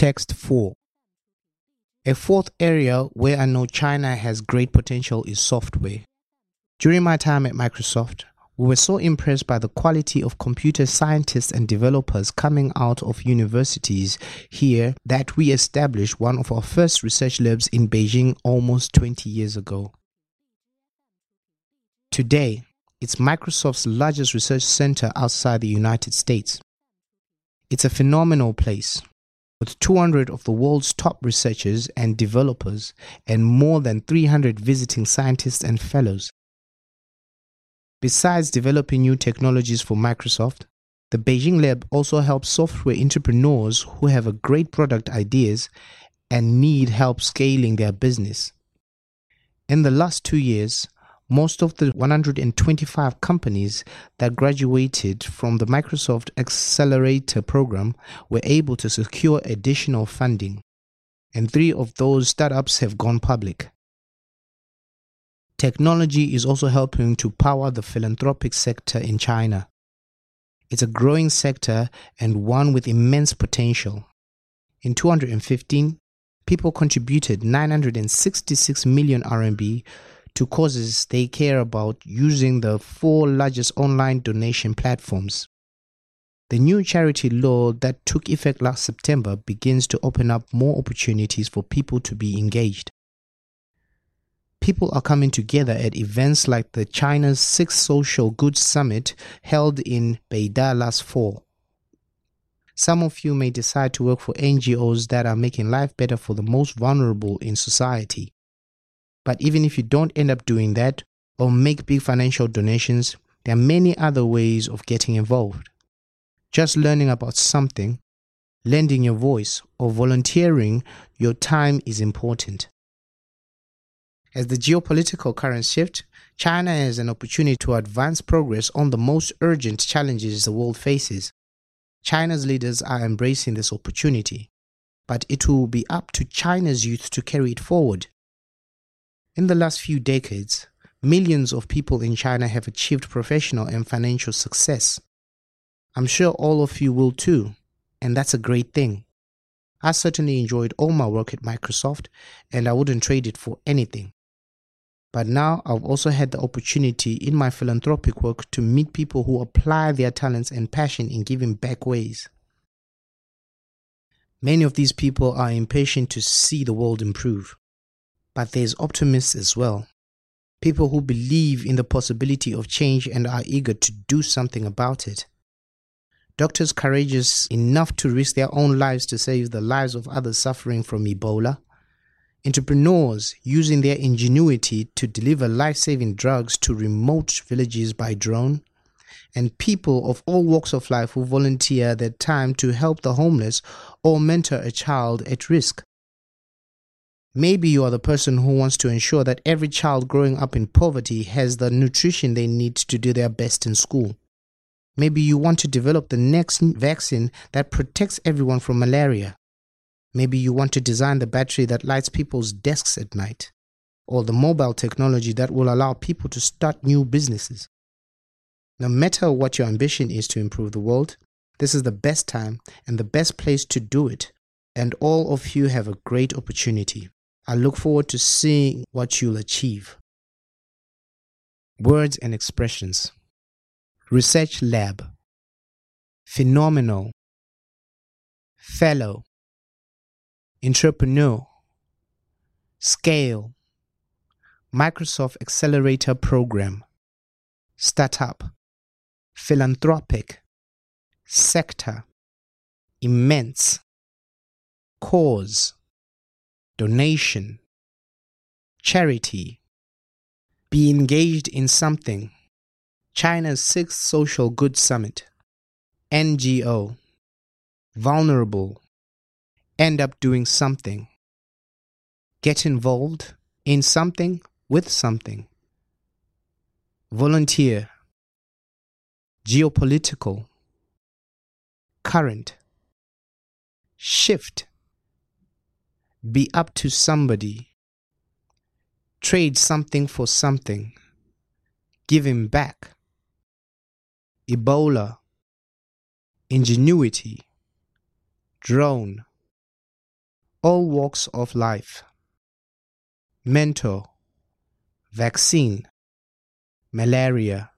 Text 4 A fourth area where I know China has great potential is software. During my time at Microsoft, we were so impressed by the quality of computer scientists and developers coming out of universities here that we established one of our first research labs in Beijing almost 20 years ago. Today, it's Microsoft's largest research center outside the United States. It's a phenomenal place with 200 of the world's top researchers and developers and more than 300 visiting scientists and fellows. Besides developing new technologies for Microsoft, the Beijing Lab also helps software entrepreneurs who have a great product ideas and need help scaling their business. In the last two years, most of the 125 companies that graduated from the Microsoft Accelerator program were able to secure additional funding, and three of those startups have gone public. Technology is also helping to power the philanthropic sector in China. It's a growing sector and one with immense potential. In 2015, people contributed 966 million RMB to causes they care about using the four largest online donation platforms. The new charity law that took effect last September begins to open up more opportunities for people to be engaged people are coming together at events like the China's Sixth Social Goods Summit held in Beida last fall. Some of you may decide to work for NGOs that are making life better for the most vulnerable in society. But even if you don't end up doing that or make big financial donations, there are many other ways of getting involved. Just learning about something, lending your voice, or volunteering your time is important. As the geopolitical currents shift, China has an opportunity to advance progress on the most urgent challenges the world faces. China's leaders are embracing this opportunity, but it will be up to China's youth to carry it forward. In the last few decades, millions of people in China have achieved professional and financial success. I'm sure all of you will too, and that's a great thing. I certainly enjoyed all my work at Microsoft, and I wouldn't trade it for anything. But now I've also had the opportunity in my philanthropic work to meet people who apply their talents and passion in giving back ways. Many of these people are impatient to see the world improve. But there's optimists as well. People who believe in the possibility of change and are eager to do something about it. Doctors courageous enough to risk their own lives to save the lives of others suffering from Ebola entrepreneurs using their ingenuity to deliver life saving drugs to remote villages by drone, and people of all walks of life who volunteer their time to help the homeless or mentor a child at risk. Maybe you are the person who wants to ensure that every child growing up in poverty has the nutrition they need to do their best in school. Maybe you want to develop the next vaccine that protects everyone from malaria. Maybe you want to design the battery that lights people's desks at night, or the mobile technology that will allow people to start new businesses. No matter what your ambition is to improve the world, this is the best time and the best place to do it. And all of you have a great opportunity. I look forward to seeing what you'll achieve. Words and expressions. Research Lab. Phenomenal. Fellow. Entrepreneur, scale, Microsoft Accelerator Program, startup, philanthropic, sector, immense, cause, donation, charity, be engaged in something, China's sixth social good summit, NGO, vulnerable, end up doing something. Get involved in something with something. Volunteer. Geopolitical. Current. Shift. Be up to somebody. Trade something for something. give him back. Ebola. Ingenuity. Drone all walks of life. Mentor, vaccine, malaria,